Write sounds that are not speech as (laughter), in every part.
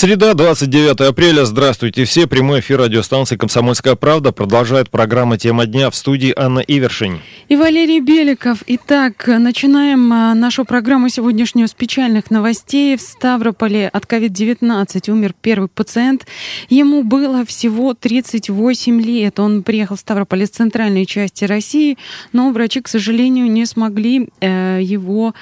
Среда, 29 апреля. Здравствуйте все. Прямой эфир радиостанции «Комсомольская правда» продолжает программа «Тема дня» в студии Анна Ивершин. И Валерий Беликов. Итак, начинаем а, нашу программу сегодняшнюю с печальных новостей. В Ставрополе от COVID-19 умер первый пациент. Ему было всего 38 лет. Он приехал в Ставрополь из центральной части России, но врачи, к сожалению, не смогли э, его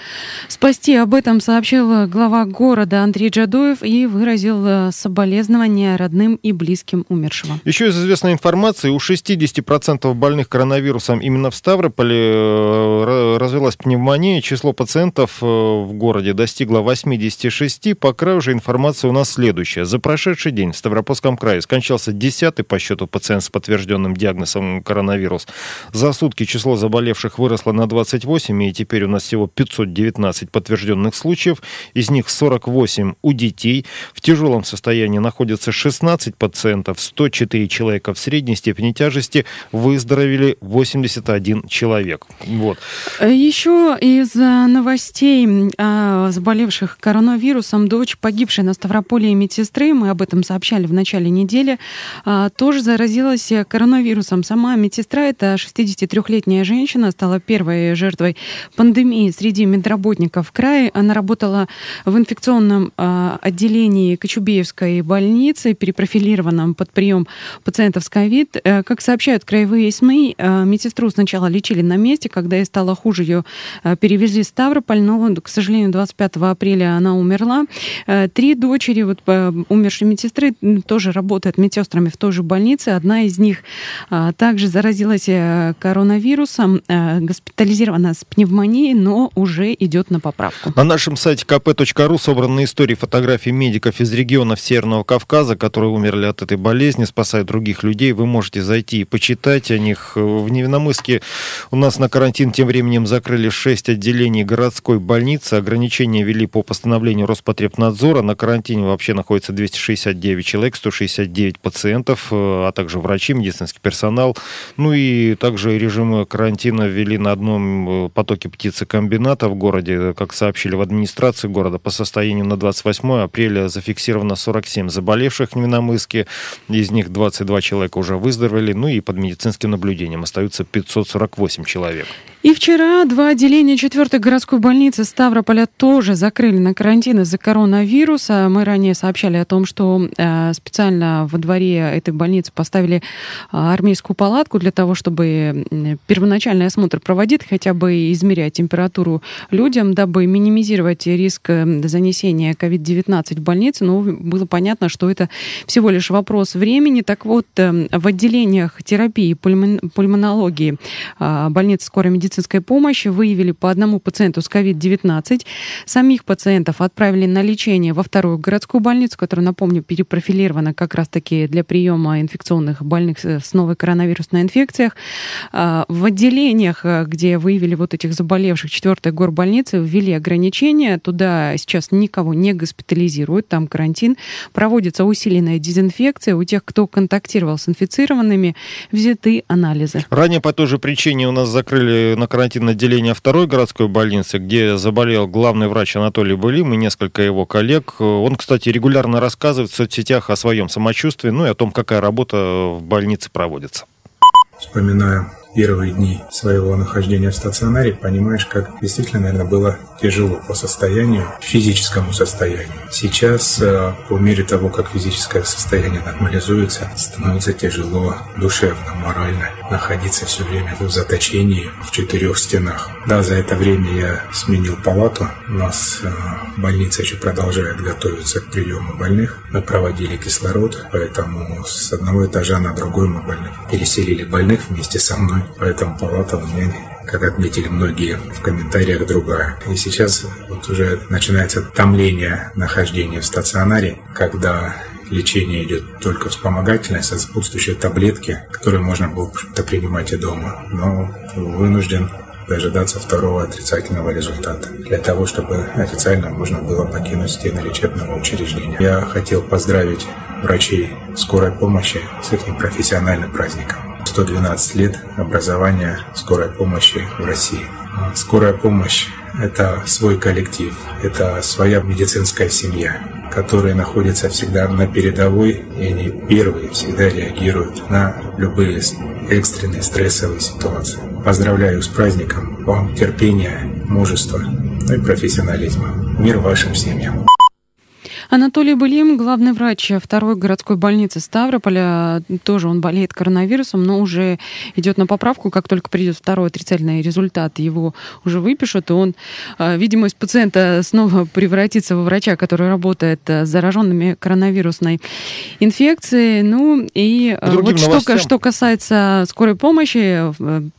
спасти. Об этом сообщил глава города Андрей Джадоев и выразил выразил э, соболезнования родным и близким умершего. Еще из известной информации, у 60% больных коронавирусом именно в Ставрополе э, развилась пневмония. Число пациентов э, в городе достигло 86. По краю же информация у нас следующая. За прошедший день в Ставропольском крае скончался 10 по счету пациент с подтвержденным диагнозом коронавирус. За сутки число заболевших выросло на 28, и теперь у нас всего 519 подтвержденных случаев. Из них 48 у детей. В тяжелом состоянии находится 16 пациентов, 104 человека в средней степени тяжести, выздоровели 81 человек. Вот. Еще из э, новостей о заболевших коронавирусом дочь погибшей на Ставрополе медсестры, мы об этом сообщали в начале недели, тоже заразилась коронавирусом. Сама медсестра, это 63-летняя женщина, стала первой жертвой пандемии среди медработников края. Она работала в инфекционном отделении Кочубеевской больнице, перепрофилированном под прием пациентов с ковид. Э, как сообщают краевые СМИ, э, медсестру сначала лечили на месте, когда ей стало хуже, ее э, перевезли в Ставрополь, но, к сожалению, 25 апреля она умерла. Три дочери вот, умершей медсестры тоже работают медсестрами в той же больнице. Одна из них также заразилась коронавирусом, госпитализирована с пневмонией, но уже идет на поправку. На нашем сайте kp.ru собраны истории фотографий медиков из регионов Северного Кавказа, которые умерли от этой болезни, спасают других людей. Вы можете зайти и почитать о них. В Невиномыске у нас на карантин тем временем закрыли 6 отделений городской больницы. Ограничения ввели по постановлению Роспотребнадзора. На карантине вообще находится 269 человек, 169 пациентов, а также врачи, медицинский персонал. Ну и также режим карантина ввели на одном э, потоке птицекомбината в городе. Как сообщили в администрации города, по состоянию на 28 апреля зафиксировали зафиксировано 47 заболевших в Невиномыске. Из них 22 человека уже выздоровели. Ну и под медицинским наблюдением остаются 548 человек. И вчера два отделения 4 городской больницы Ставрополя тоже закрыли на карантин из-за коронавируса. Мы ранее сообщали о том, что э, специально во дворе этой больницы поставили э, армейскую палатку для того, чтобы первоначальный осмотр проводить, хотя бы измерять температуру людям, дабы минимизировать риск э, занесения COVID-19 в больницу. Но было понятно, что это всего лишь вопрос времени. Так вот, в отделениях терапии пульмонологии больницы скорой медицины медицинской помощи выявили по одному пациенту с COVID-19. Самих пациентов отправили на лечение во вторую городскую больницу, которая, напомню, перепрофилирована как раз-таки для приема инфекционных больных с новой коронавирусной инфекцией. А, в отделениях, а, где выявили вот этих заболевших, четвертой горбольницы, ввели ограничения. Туда сейчас никого не госпитализируют, там карантин. Проводится усиленная дезинфекция. У тех, кто контактировал с инфицированными, взяты анализы. Ранее по той же причине у нас закрыли на карантин отделение второй городской больницы, где заболел главный врач Анатолий Былим и несколько его коллег. Он, кстати, регулярно рассказывает в соцсетях о своем самочувствии, ну и о том, какая работа в больнице проводится. Вспоминаю первые дни своего нахождения в стационаре, понимаешь, как действительно, наверное, было тяжело по состоянию, физическому состоянию. Сейчас, э, по мере того, как физическое состояние нормализуется, становится тяжело душевно, морально находиться все время в заточении в четырех стенах. Да, за это время я сменил палату. У нас э, больница еще продолжает готовиться к приему больных. Мы проводили кислород, поэтому с одного этажа на другой мы больных переселили больных вместе со мной. Поэтому палата у меня как отметили многие в комментариях, другая. И сейчас вот уже начинается томление нахождения в стационаре, когда лечение идет только вспомогательное, сопутствующие таблетки, которые можно было принимать и дома, но вынужден дожидаться второго отрицательного результата для того, чтобы официально можно было покинуть стены лечебного учреждения. Я хотел поздравить врачей скорой помощи с их профессиональным праздником. 112 лет образования скорой помощи в России. Скорая помощь это свой коллектив, это своя медицинская семья, которые находятся всегда на передовой, и они первые всегда реагируют на любые экстренные стрессовые ситуации. Поздравляю с праздником, вам терпения, мужества, и профессионализма. Мир вашим семьям. Анатолий Былим, главный врач второй городской больницы Ставрополя, тоже он болеет коронавирусом, но уже идет на поправку. Как только придет второй отрицательный результат, его уже выпишут, и он, а, видимо, из пациента снова (laughs) превратится во врача, который работает а, с зараженными коронавирусной инфекцией. Ну и а, вот что, что касается скорой помощи,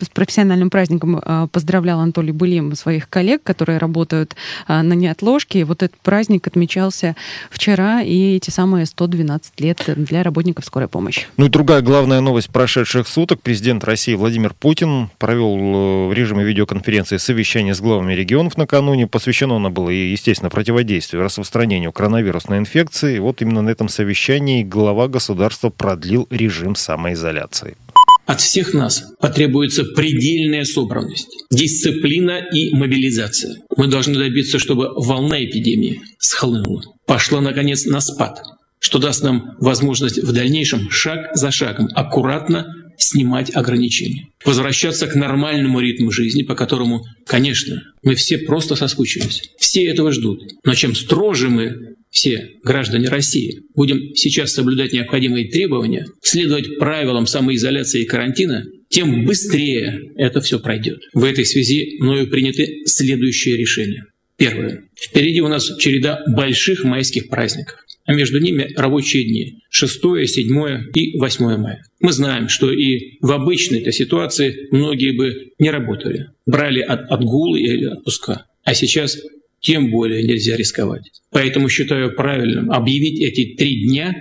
с профессиональным праздником поздравлял Анатолий Былим своих коллег, которые работают на неотложке. Вот этот праздник отмечался вчера и эти самые 112 лет для работников скорой помощи. Ну и другая главная новость прошедших суток. Президент России Владимир Путин провел э, в режиме видеоконференции совещание с главами регионов накануне. Посвящено оно было, естественно, противодействию распространению коронавирусной инфекции. И вот именно на этом совещании глава государства продлил режим самоизоляции. От всех нас потребуется предельная собранность, дисциплина и мобилизация. Мы должны добиться, чтобы волна эпидемии схлынула, пошла, наконец, на спад, что даст нам возможность в дальнейшем шаг за шагом аккуратно снимать ограничения, возвращаться к нормальному ритму жизни, по которому, конечно, мы все просто соскучились. Все этого ждут. Но чем строже мы все граждане России будем сейчас соблюдать необходимые требования, следовать правилам самоизоляции и карантина, тем быстрее это все пройдет. В этой связи мною приняты следующие решения. Первое. Впереди у нас череда больших майских праздников, а между ними рабочие дни 6, 7 и 8 мая. Мы знаем, что и в обычной этой ситуации многие бы не работали, брали от, отгулы или отпуска. А сейчас тем более нельзя рисковать. Поэтому считаю правильным объявить эти три дня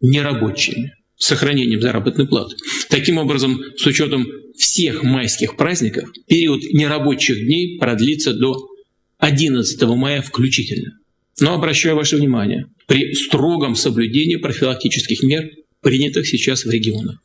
нерабочими с сохранением заработной платы. Таким образом, с учетом всех майских праздников, период нерабочих дней продлится до 11 мая включительно. Но обращаю ваше внимание, при строгом соблюдении профилактических мер, принятых сейчас в регионах.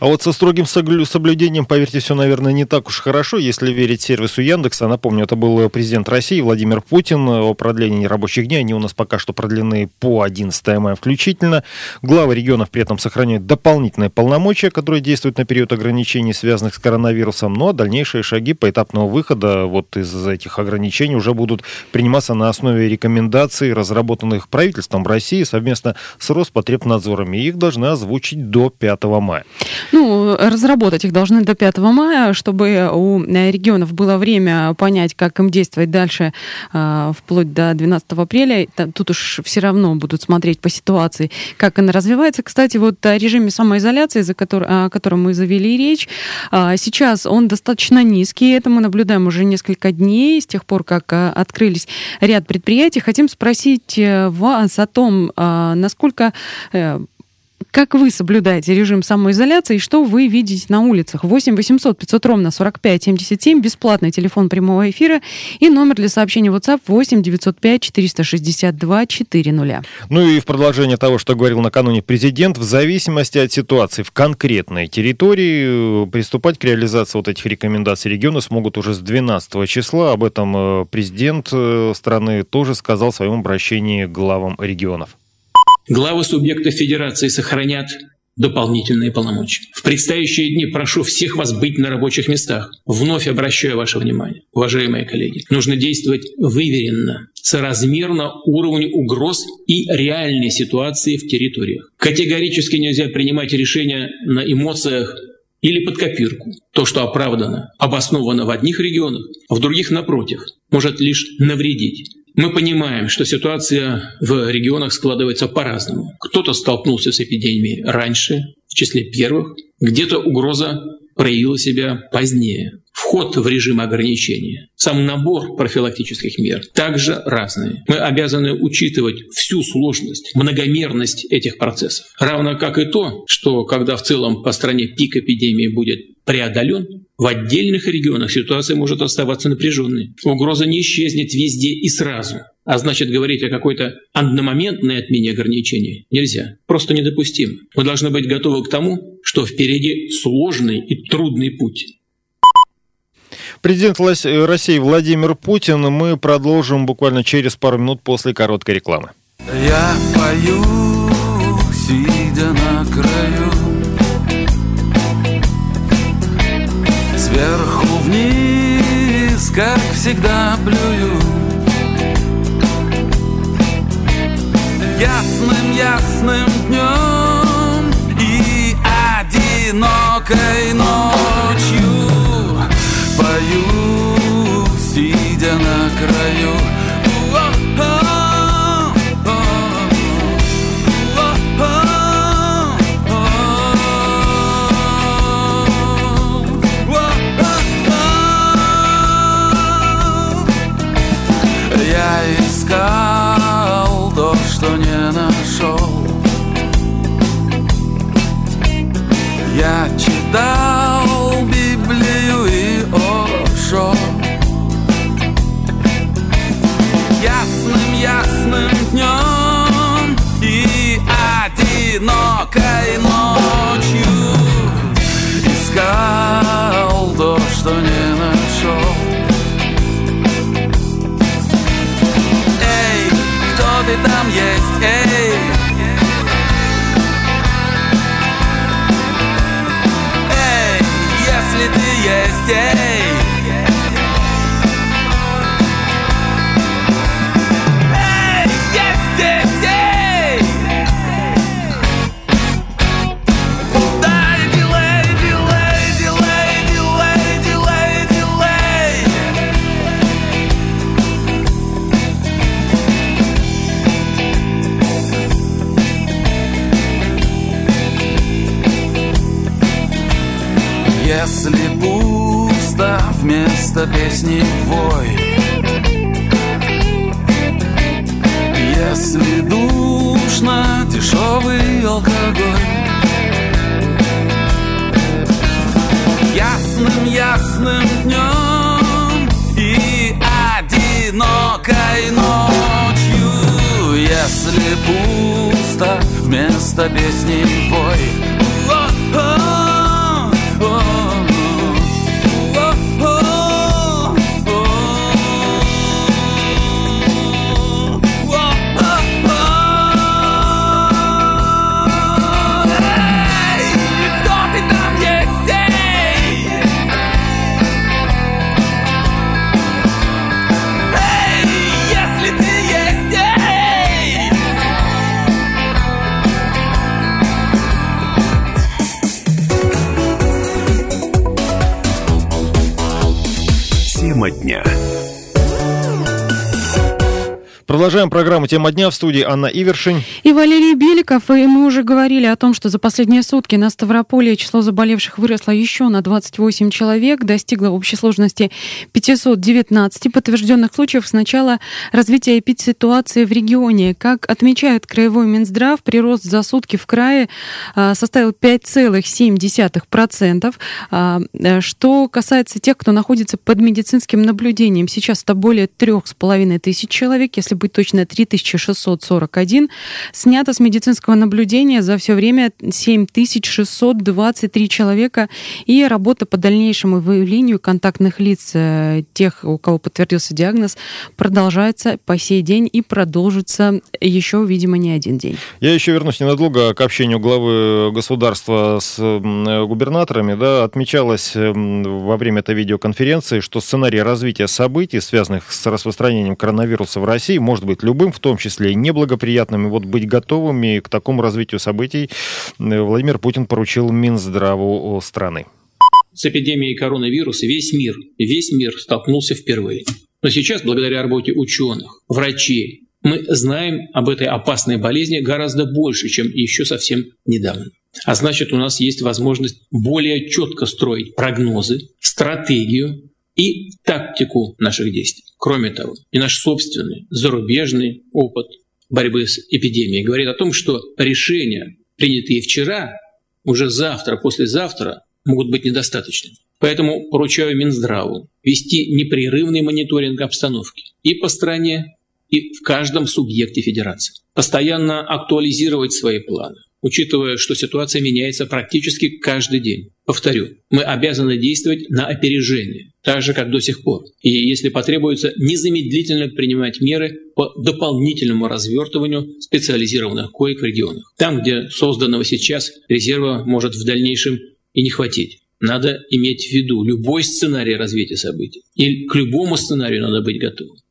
А вот со строгим соблюдением, поверьте, все, наверное, не так уж хорошо, если верить сервису Яндекса. Напомню, это был президент России Владимир Путин. О продлении нерабочих дней они у нас пока что продлены по 11 мая включительно. Главы регионов при этом сохраняют дополнительные полномочия, которые действуют на период ограничений, связанных с коронавирусом. Но дальнейшие шаги по этапного выхода вот из этих ограничений уже будут приниматься на основе рекомендаций, разработанных правительством России совместно с Роспотребнадзором. И их должны озвучить до 5 мая. Ну, разработать их должны до 5 мая, чтобы у регионов было время понять, как им действовать дальше а, вплоть до 12 апреля. Тут уж все равно будут смотреть по ситуации, как она развивается. Кстати, вот о режиме самоизоляции, за который, о котором мы завели речь, а, сейчас он достаточно низкий. Это мы наблюдаем уже несколько дней, с тех пор, как открылись ряд предприятий. Хотим спросить э, вас о том, насколько э, как вы соблюдаете режим самоизоляции и что вы видите на улицах? 8 800 500 ровно 45 77, бесплатный телефон прямого эфира и номер для сообщения WhatsApp 8 905 462 400. Ну и в продолжение того, что говорил накануне президент, в зависимости от ситуации в конкретной территории э, приступать к реализации вот этих рекомендаций регионы смогут уже с 12 числа. Об этом э, президент э, страны тоже сказал в своем обращении к главам регионов. Главы субъектов Федерации сохранят дополнительные полномочия. В предстоящие дни прошу всех вас быть на рабочих местах. Вновь обращаю ваше внимание, уважаемые коллеги. Нужно действовать выверенно, соразмерно уровню угроз и реальной ситуации в территориях. Категорически нельзя принимать решения на эмоциях или под копирку. То, что оправдано, обосновано в одних регионах, в других, напротив, может лишь навредить. Мы понимаем, что ситуация в регионах складывается по-разному. Кто-то столкнулся с эпидемией раньше, в числе первых, где-то угроза проявила себя позднее. Вход в режим ограничения, сам набор профилактических мер также разные. Мы обязаны учитывать всю сложность, многомерность этих процессов. Равно как и то, что когда в целом по стране пик эпидемии будет преодолен, в отдельных регионах ситуация может оставаться напряженной. Угроза не исчезнет везде и сразу. А значит, говорить о какой-то одномоментной отмене ограничений нельзя. Просто недопустимо. Мы должны быть готовы к тому, что впереди сложный и трудный путь. Президент России Владимир Путин. Мы продолжим буквально через пару минут после короткой рекламы. Я пою, сидя на краю Сверху вниз, как всегда, плюю Ясным, ясным днем И одинокой ночью Пою, сидя на краю вместо песни вой Если душно дешевый алкоголь. Ясным, ясным днем и одинокой ночью Если пусто вместо песни вой Продолжаем программу «Тема дня» в студии Анна Ивершин. И Валерий Беликов. И мы уже говорили о том, что за последние сутки на Ставрополе число заболевших выросло еще на 28 человек, достигло общей сложности 519 подтвержденных случаев с начала развития эпидситуации в регионе. Как отмечает Краевой Минздрав, прирост за сутки в крае а, составил 5,7%. А, что касается тех, кто находится под медицинским наблюдением, сейчас это более 3,5 тысяч человек, если быть точно 3641, снято с медицинского наблюдения за все время 7623 человека, и работа по дальнейшему выявлению контактных лиц э, тех, у кого подтвердился диагноз, продолжается по сей день и продолжится еще, видимо, не один день. Я еще вернусь ненадолго к общению главы государства с губернаторами. Да, отмечалось во время этой видеоконференции, что сценарий развития событий, связанных с распространением коронавируса в России, может быть любым, в том числе и неблагоприятным. И вот быть готовыми к такому развитию событий э, Владимир Путин поручил Минздраву страны. С эпидемией коронавируса весь мир, весь мир столкнулся впервые. Но сейчас, благодаря работе ученых, врачей, мы знаем об этой опасной болезни гораздо больше, чем еще совсем недавно. А значит, у нас есть возможность более четко строить прогнозы, стратегию и тактику наших действий. Кроме того, и наш собственный зарубежный опыт борьбы с эпидемией говорит о том, что решения, принятые вчера, уже завтра, послезавтра могут быть недостаточными. Поэтому поручаю Минздраву вести непрерывный мониторинг обстановки и по стране, и в каждом субъекте федерации. Постоянно актуализировать свои планы, учитывая, что ситуация меняется практически каждый день. Повторю, мы обязаны действовать на опережение, так же, как до сих пор. И если потребуется, незамедлительно принимать меры по дополнительному развертыванию специализированных коек в регионах. Там, где созданного сейчас резерва может в дальнейшем и не хватить. Надо иметь в виду любой сценарий развития событий. И к любому сценарию надо быть готовым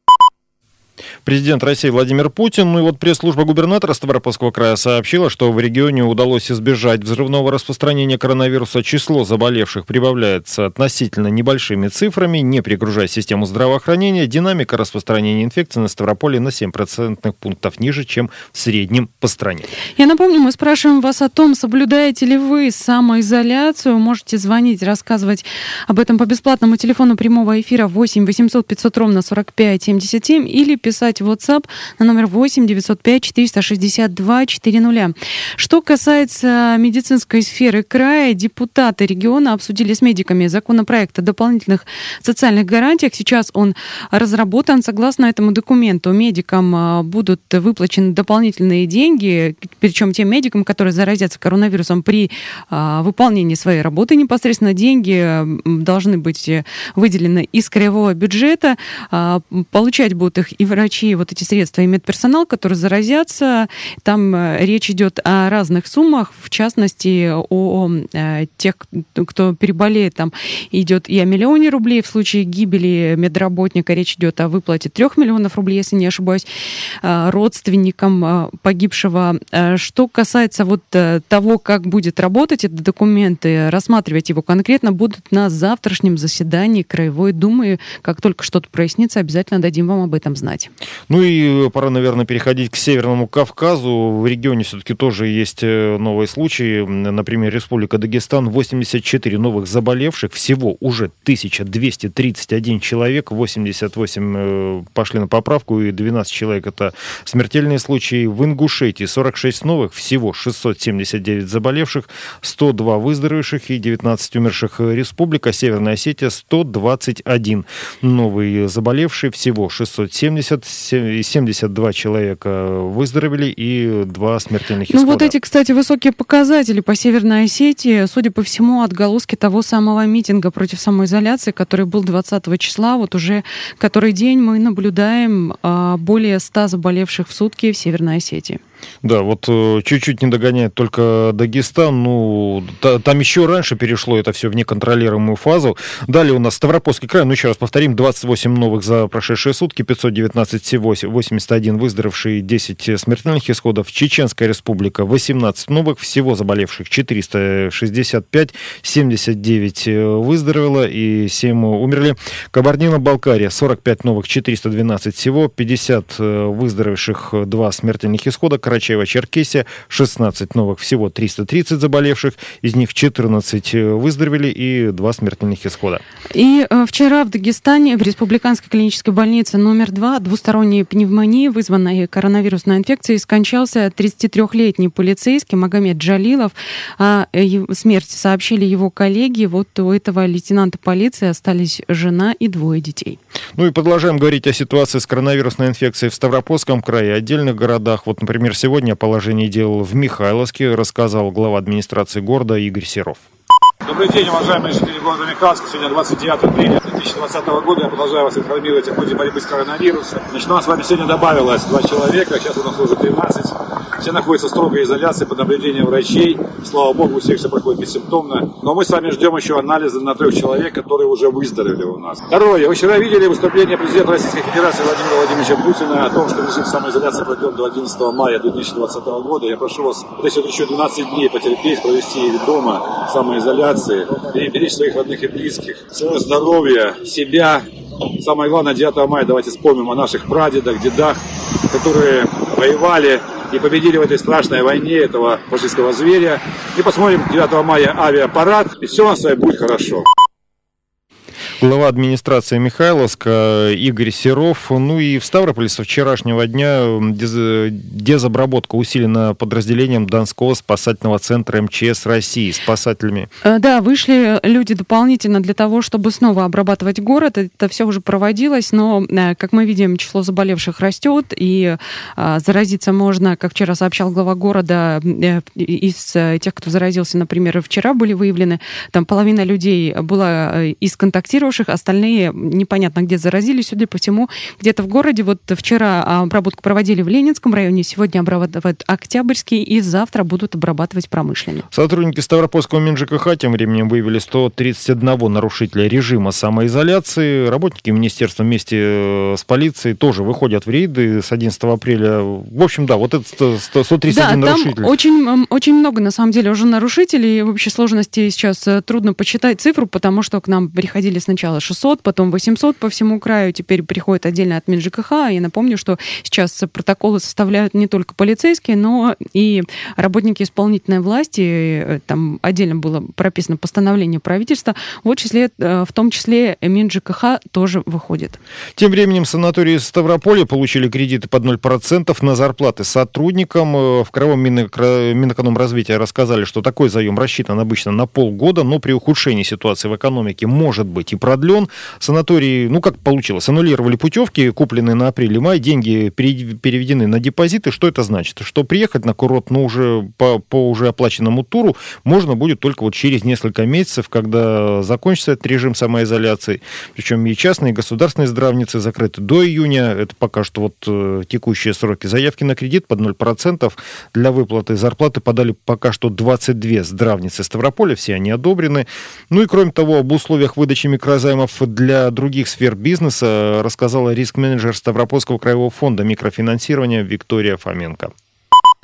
президент России Владимир Путин. Ну и вот пресс-служба губернатора Ставропольского края сообщила, что в регионе удалось избежать взрывного распространения коронавируса. Число заболевших прибавляется относительно небольшими цифрами, не перегружая систему здравоохранения. Динамика распространения инфекции на Ставрополе на 7 процентных пунктов ниже, чем в среднем по стране. Я напомню, мы спрашиваем вас о том, соблюдаете ли вы самоизоляцию. Можете звонить, рассказывать об этом по бесплатному телефону прямого эфира 8 800 500 ровно 45 77 или писать в WhatsApp на номер 8 905 462 400. Что касается медицинской сферы края, депутаты региона обсудили с медиками законопроект о дополнительных социальных гарантиях. Сейчас он разработан. Согласно этому документу, медикам а, будут выплачены дополнительные деньги, причем тем медикам, которые заразятся коронавирусом при а, выполнении своей работы непосредственно, деньги должны быть выделены из краевого бюджета. А, получать будут их и врачи, врачи вот эти средства и медперсонал, которые заразятся. Там э, речь идет о разных суммах, в частности, о э, тех, кто переболеет, там идет и о миллионе рублей в случае гибели медработника. Речь идет о выплате трех миллионов рублей, если не ошибаюсь, э, родственникам погибшего. Что касается вот того, как будет работать этот документ, и рассматривать его конкретно будут на завтрашнем заседании Краевой Думы. Как только что-то прояснится, обязательно дадим вам об этом знать. Ну и пора, наверное, переходить к Северному Кавказу. В регионе все-таки тоже есть э, новые случаи. Например, Республика Дагестан, 84 новых заболевших, всего уже 1231 человек, 88 э, пошли на поправку и 12 человек это смертельные случаи. В Ингушетии 46 новых, всего 679 заболевших, 102 выздоровевших и 19 умерших. Республика Северная Осетия 121 новые заболевшие, всего 670 72 человека выздоровели и два смертельных исхода. Ну вот эти, кстати, высокие показатели по Северной Осетии, судя по всему, отголоски того самого митинга против самоизоляции, который был 20 числа. Вот уже который день мы наблюдаем а, более 100 заболевших в сутки в Северной Осетии. Да, вот э, чуть-чуть не догоняет только Дагестан. Ну, та, там еще раньше перешло это все в неконтролируемую фазу. Далее у нас Ставропольский край. Ну, еще раз повторим, 28 новых за прошедшие сутки, 519 всего, 81 выздоровевшие, 10 смертельных исходов. Чеченская республика, 18 новых, всего заболевших 465, 79 э, выздоровело и 7 умерли. Кабардино-Балкария, 45 новых, 412 всего, 50 э, выздоровевших, 2 смертельных исхода. Карачаево-Черкесия 16 новых, всего 330 заболевших, из них 14 э, выздоровели и 2 смертельных исхода. И э, вчера в Дагестане в Республиканской клинической больнице номер 2 двусторонней пневмонии, вызванной коронавирусной инфекцией, скончался 33-летний полицейский Магомед Джалилов. О смерти сообщили его коллеги. Вот у этого лейтенанта полиции остались жена и двое детей. Ну и продолжаем говорить о ситуации с коронавирусной инфекцией в Ставропольском крае отдельных городах. Вот, например, сегодня о положении дел в Михайловске рассказал глава администрации города Игорь Серов. Добрый день, уважаемые жители города Михайловска. Сегодня 29 апреля 2020 года. Я продолжаю вас информировать о ходе борьбы с коронавирусом. Значит, у нас с вами сегодня добавилось два человека, сейчас у нас уже 13. Все находятся в строгой изоляции под наблюдением врачей. Слава богу, у всех все проходит бессимптомно. Но мы с вами ждем еще анализы на трех человек, которые уже выздоровели у нас. Второе. Вы вчера видели выступление президента Российской Федерации Владимира Владимировича Путина о том, что режим самоизоляции пройдет до 11 мая 2020 года. Я прошу вас, вот еще 12 дней потерпеть, провести дома, самоизоляции, и беречь своих родных и близких, свое здоровье, себя. Самое главное, 9 мая давайте вспомним о наших прадедах, дедах, которые воевали и победили в этой страшной войне этого фашистского зверя. И посмотрим 9 мая авиапарад, и все у нас будет хорошо. Глава администрации Михайловска Игорь Серов. Ну и в Ставрополе со вчерашнего дня дез... дезобработка усилена подразделением Донского спасательного центра МЧС России спасателями. Э, да, вышли люди дополнительно для того, чтобы снова обрабатывать город. Это все уже проводилось, но, э, как мы видим, число заболевших растет, и а, заразиться можно, как вчера сообщал глава города, из тех, кто заразился, например, вчера были выявлены, там половина людей была из контактировавших, остальные непонятно где заразились, судя по всему, где-то в городе. Вот вчера обработку проводили в Ленинском районе, сегодня обрабатывают Октябрьский, и завтра будут обрабатывать промышленный. Сотрудники Ставропольского МинЖКХ тем временем выявили 131 нарушителя режима самоизоляции. Работники министерства вместе э, с полицией тоже выходят в рейды с 11 апреля. В общем, да, вот это 131 да, нарушитель. Там очень, очень много, на самом деле, уже нарушителей. В общей сложности сейчас э, трудно почитать цифру, потому что к нам приходили сначала 600, потом 800 по всему краю, теперь приходит отдельно от МинЖКХ. Я напомню, что сейчас протоколы составляют не только полицейские, но и работники исполнительной власти. Э, там отдельно было прописано постановление правительства. Вот числе, э, в том числе МинЖКХ тоже выходит. Тем временем санатории Ставрополя получили кредиты под 0% на зарплаты сотрудникам. Э, в Краевом Минэкономразвития рассказали, что такой заем рассчитан обычно на полгода, но при ухудшении ситуации в экономике может быть и продлен. Санатории, ну как получилось, аннулировали путевки, купленные на апрель-май, деньги переведены на депозиты. Что это значит? Что приехать на курорт, но уже по, по уже оплаченному туру можно будет только вот через несколько месяцев, когда закончится этот режим самоизоляции. Причем и частные, и государственные здравницы закрыты до июня. Это пока что вот э, текущие сроки. Заявки на кредит под 0% для выплаты зарплаты подали пока что 22 здравницы Ставрополя. Все они одобрены. Ну и кроме того, об условиях выдачи микрозаймов для других сфер бизнеса рассказала риск-менеджер Ставропольского краевого фонда микрофинансирования Виктория Фоменко.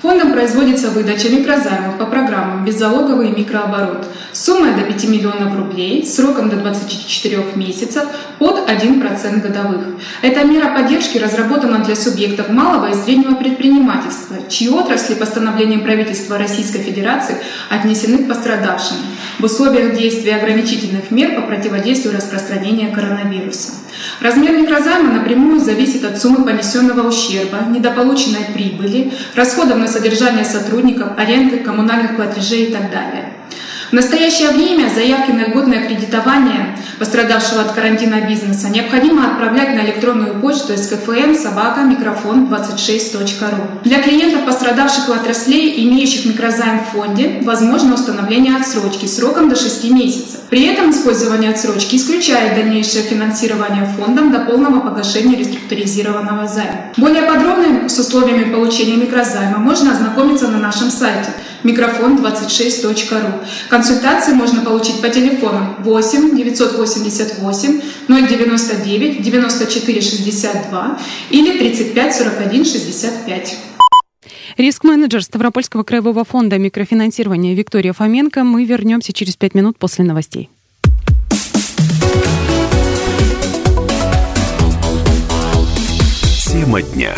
Фондом производится выдача микрозаймов по программам «Беззалоговый микрооборот» суммой до 5 миллионов рублей, сроком до 24 месяцев под 1% годовых. Эта мера поддержки разработана для субъектов малого и среднего предпринимательства, чьи отрасли постановлением правительства Российской Федерации отнесены к пострадавшим в условиях действия ограничительных мер по противодействию распространения коронавируса. Размер микрозайма напрямую зависит от суммы понесенного ущерба, недополученной прибыли, расходов на содержание сотрудников, аренды, коммунальных платежей и так далее. В настоящее время заявки на льготное кредитование пострадавшего от карантина бизнеса необходимо отправлять на электронную почту skfm собака микрофон 26.ru. Для клиентов, пострадавших в отраслей, имеющих микрозайм в фонде, возможно установление отсрочки сроком до 6 месяцев. При этом использование отсрочки исключает дальнейшее финансирование фондом до полного погашения реструктуризированного займа. Более подробно с условиями получения микрозайма можно ознакомиться на нашем сайте микрофон26.ру. Консультации можно получить по телефону 8 988 099 94 62 или 35 41 65. Риск-менеджер Ставропольского краевого фонда микрофинансирования Виктория Фоменко. Мы вернемся через пять минут после новостей. Тема дня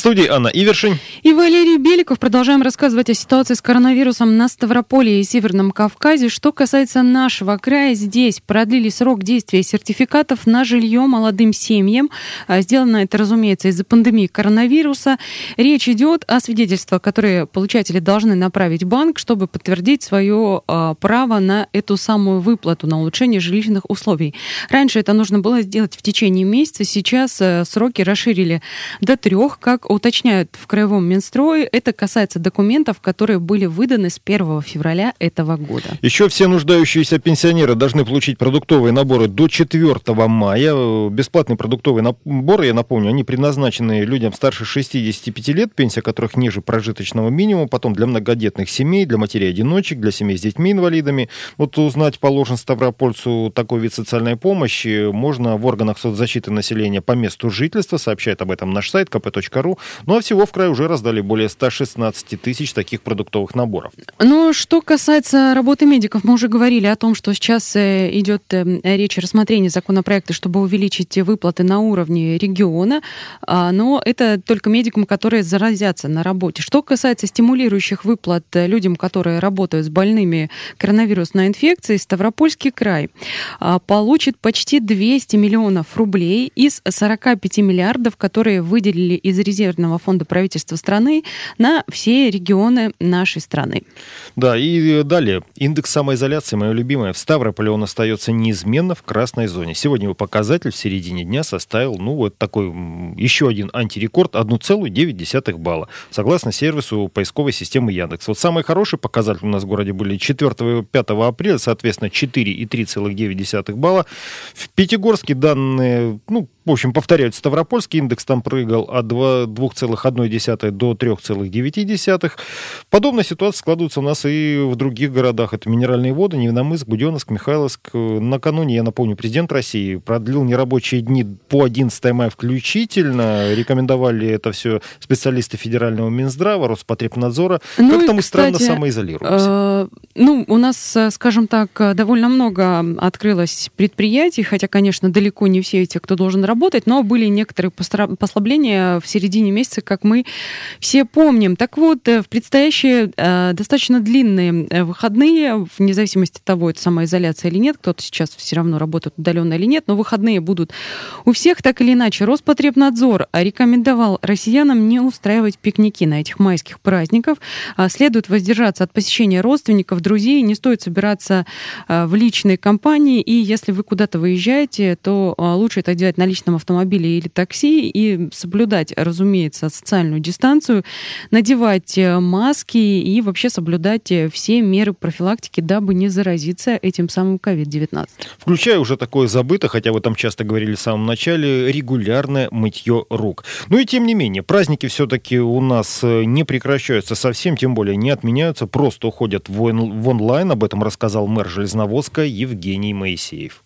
студии Анна Ивершин. И Валерий Беликов. Продолжаем рассказывать о ситуации с коронавирусом на Ставрополье и Северном Кавказе. Что касается нашего края, здесь продлили срок действия сертификатов на жилье молодым семьям. А, сделано это, разумеется, из-за пандемии коронавируса. Речь идет о свидетельствах, которые получатели должны направить в банк, чтобы подтвердить свое а, право на эту самую выплату, на улучшение жилищных условий. Раньше это нужно было сделать в течение месяца, сейчас э, сроки расширили до трех, как уточняют в Краевом Минстрое, это касается документов, которые были выданы с 1 февраля этого года. Еще все нуждающиеся пенсионеры должны получить продуктовые наборы до 4 мая. Бесплатные продуктовые наборы, я напомню, они предназначены людям старше 65 лет, пенсия которых ниже прожиточного минимума, потом для многодетных семей, для матерей-одиночек, для семей с детьми-инвалидами. Вот узнать положен Ставропольцу такой вид социальной помощи можно в органах соцзащиты населения по месту жительства, сообщает об этом наш сайт kp.ru. Ну а всего в крае уже раздали более 116 тысяч таких продуктовых наборов. Ну, что касается работы медиков, мы уже говорили о том, что сейчас э, идет э, речь о рассмотрении законопроекта, чтобы увеличить выплаты на уровне региона, а, но это только медикам, которые заразятся на работе. Что касается стимулирующих выплат людям, которые работают с больными коронавирусной инфекцией, Ставропольский край а, получит почти 200 миллионов рублей из 45 миллиардов, которые выделили из резервного фонда правительства страны на все регионы нашей страны. Да, и далее. Индекс самоизоляции, мое любимое, в Ставрополе он остается неизменно в красной зоне. Сегодня его показатель в середине дня составил, ну, вот такой еще один антирекорд, 1,9 балла, согласно сервису поисковой системы Яндекс. Вот самые хорошие показатели у нас в городе были 4 и 5 апреля, соответственно, 4 и 3,9 балла. В Пятигорске данные, ну, в общем, повторяют, Ставропольский индекс там прыгал от 2,1 до 3,9. Подобная ситуация складывается у нас и в других городах. Это Минеральные воды, Невномыск, Буденновск, Михайловск. Накануне, я напомню, президент России продлил нерабочие дни по 11 мая включительно. Rекомендовали это все специалисты Федерального Минздрава, Роспотребнадзора. Ну как-то мы кстати, странно самоизолируемся. Э, ну, у нас, э, скажем так, довольно много открылось предприятий, хотя, конечно, далеко не все эти, кто должен работать, но были некоторые послабления в середине месяца, как мы все помним. Так вот, э, в предстоящие э, достаточно длинные э, выходные, вне зависимости от того, это самоизоляция или нет, кто-то сейчас все равно работает удаленно или нет, но выходные будут у всех так или иначе. Роспотребнадзор рекомендовал россиянам не устраивать пикники на этих майских праздников. А следует воздержаться от посещения родственников, друзей, не стоит собираться в личные компании, и если вы куда-то выезжаете, то лучше это делать на личном автомобиле или такси и соблюдать, разумеется, социальную дистанцию, надевать э, маски и вообще соблюдать э, все меры профилактики, дабы не заразиться этим самым COVID-19. Включая уже такое забыто, хотя вы там часто говорили в самом начале, регулярное мытье рук. Ну и тем не менее, праздники все-таки у нас э, не прекращаются совсем, тем более не отменяются, просто уходят в онлайн. Об этом рассказал мэр Железноводска Евгений Моисеев.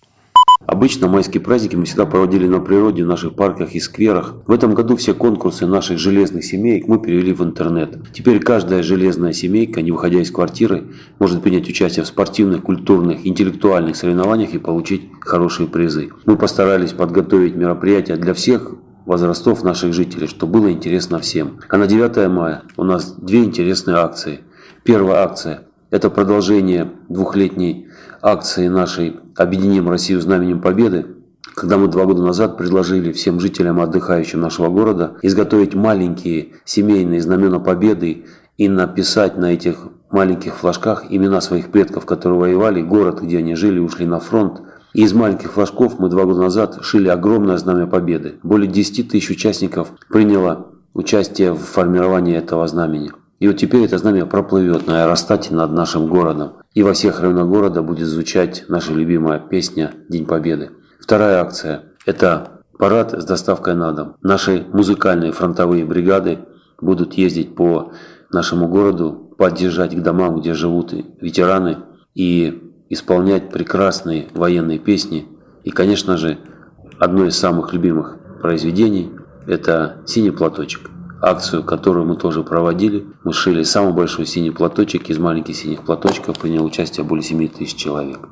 Обычно майские праздники мы всегда проводили на природе, в наших парках и скверах. В этом году все конкурсы наших железных семеек мы перевели в интернет. Теперь каждая железная семейка, не выходя из квартиры, может принять участие в спортивных, культурных, интеллектуальных соревнованиях и получить хорошие призы. Мы постарались подготовить мероприятия для всех возрастов наших жителей, чтобы было интересно всем. А на 9 мая у нас две интересные акции. Первая акция – это продолжение двухлетней акции нашей «Объединим Россию знаменем Победы», когда мы два года назад предложили всем жителям, отдыхающим нашего города, изготовить маленькие семейные знамена Победы и написать на этих маленьких флажках имена своих предков, которые воевали, город, где они жили, ушли на фронт. И из маленьких флажков мы два года назад шили огромное знамя Победы. Более 10 тысяч участников приняло участие в формировании этого знамени. И вот теперь это знамя проплывет на аэростате над нашим городом. И во всех районах города будет звучать наша любимая песня «День Победы». Вторая акция – это парад с доставкой на дом. Наши музыкальные фронтовые бригады будут ездить по нашему городу, поддержать к домам, где живут ветераны, и исполнять прекрасные военные песни. И, конечно же, одно из самых любимых произведений – это «Синий платочек» акцию, которую мы тоже проводили. Мы шили самый большой синий платочек из маленьких синих платочков. Приняло участие более 7 тысяч человек.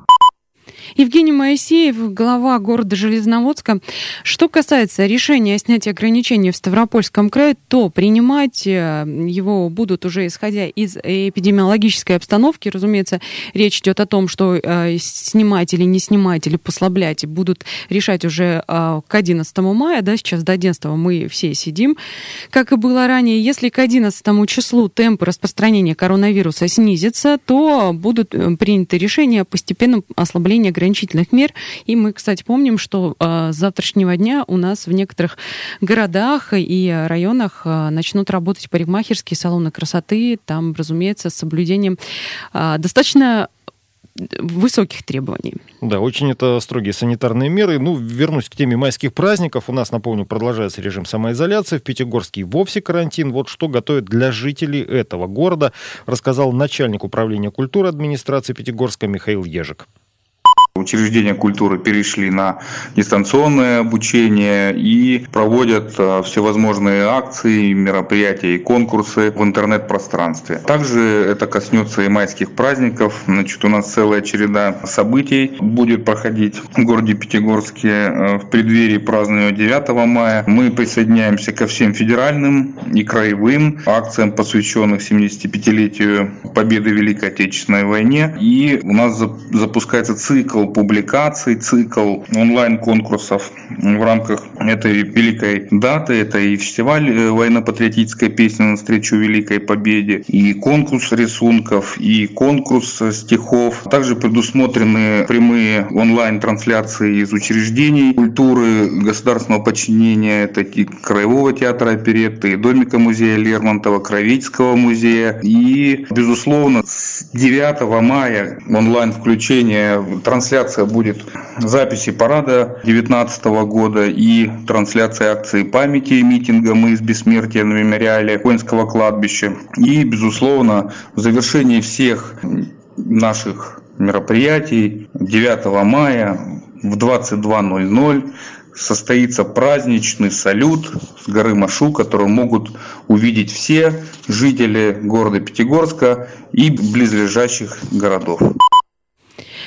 Евгений Моисеев, глава города Железноводска. Что касается решения о снятии ограничений в Ставропольском крае, то принимать э, его будут уже исходя из эпидемиологической обстановки. Разумеется, речь идет о том, что э, снимать или не снимать, или послаблять будут решать уже э, к 11 мая. Да, сейчас до 11 мы все сидим, как и было ранее. Если к 11 числу темпы распространения коронавируса снизятся, то будут приняты решения о постепенном ослаблении ограничений ограничительных мер. И мы, кстати, помним, что э, с завтрашнего дня у нас в некоторых городах и районах э, начнут работать парикмахерские салоны красоты. Там, разумеется, с соблюдением э, достаточно высоких требований. Да, очень это строгие санитарные меры. Ну, вернусь к теме майских праздников. У нас, напомню, продолжается режим самоизоляции. В Пятигорске вовсе карантин. Вот что готовят для жителей этого города, рассказал начальник управления культуры администрации Пятигорска Михаил Ежик учреждения культуры перешли на дистанционное обучение и проводят всевозможные акции, мероприятия и конкурсы в интернет-пространстве. Также это коснется и майских праздников. Значит, у нас целая череда событий будет проходить в городе Пятигорске в преддверии празднования 9 мая. Мы присоединяемся ко всем федеральным и краевым акциям, посвященных 75-летию победы в Великой Отечественной войне. И у нас запускается цикл публикаций, цикл онлайн-конкурсов в рамках этой великой даты. Это и фестиваль э, военно-патриотической песни на встречу Великой Победе, и конкурс рисунков, и конкурс стихов. Также предусмотрены прямые онлайн-трансляции из учреждений культуры государственного подчинения. Это Краевого театра оперетты, Домика музея Лермонтова, Кровецкого музея. И, безусловно, с 9 мая онлайн-включение, трансляция будет записи парада 2019 года и трансляция акции памяти митинга «Мы из бессмертия» на мемориале Коинского кладбища. И, безусловно, в завершении всех наших мероприятий 9 мая в 22.00 состоится праздничный салют с горы Машу, который могут увидеть все жители города Пятигорска и близлежащих городов.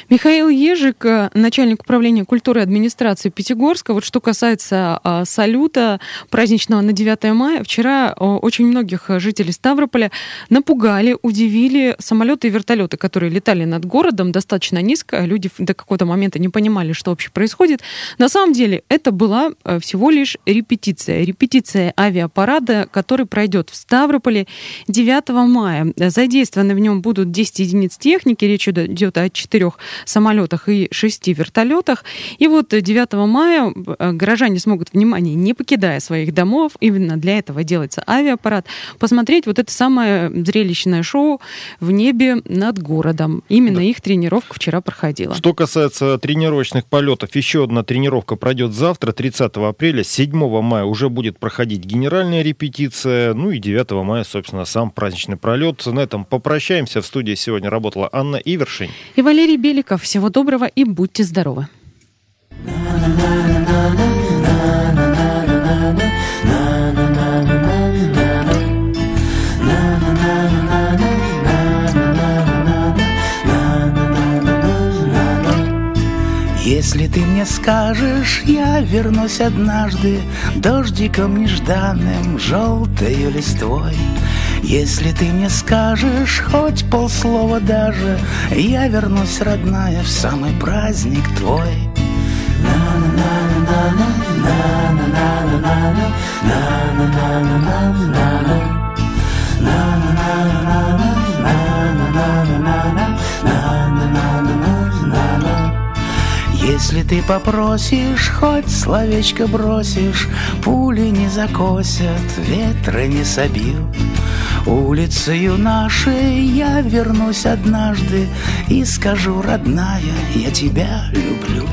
Михаил Ежик, э, начальник управления культуры и администрации Пятигорска. Вот что касается а, салюта праздничного на 9 мая, вчера очень многих жителей Ставрополя напугали, удивили самолеты и вертолеты, которые летали над городом достаточно низко. Люди до какого-то момента не понимали, что вообще происходит. На самом деле это была э, всего лишь репетиция. Репетиция авиапарада, который пройдет в Ставрополе 9 мая. Задействованы в нем будут 10 единиц техники. Речь идет о четырех самолетах и шести вертолетах. И вот 9 мая э, горожане смогут, внимание, не покидая своих домов, именно для этого делается авиапарат, посмотреть вот это самое зрелищное шоу в небе над городом. Именно да. их тренировка вчера проходила. Что касается тренировочных полетов, еще одна тренировка пройдет завтра, 30 апреля. 7 мая уже будет проходить генеральная репетиция. Ну и 9 мая, собственно, сам праздничный пролет. На этом попрощаемся. В студии сегодня работала Анна Ивершин. И Валерий Белик Новиков. Всего доброго и будьте здоровы. Если ты мне скажешь, я вернусь однажды Дождиком нежданным, желтою листвой если ты мне скажешь хоть полслова даже, Я вернусь, родная, в самый праздник твой. Если ты попросишь, хоть словечко бросишь, Пули не закосят, ветры не собьют. Улицею нашей я вернусь однажды И скажу, родная, я тебя люблю.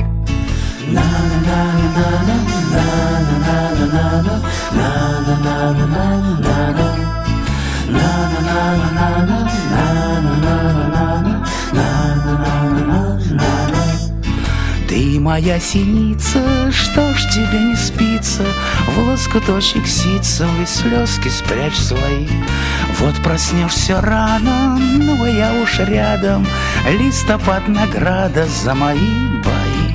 Ты моя синица, что ж тебе не спится, В лоскуточек ситцевый слезки спрячь свои. Вот проснешься рано, ну я уж рядом, Листопад награда за мои бои.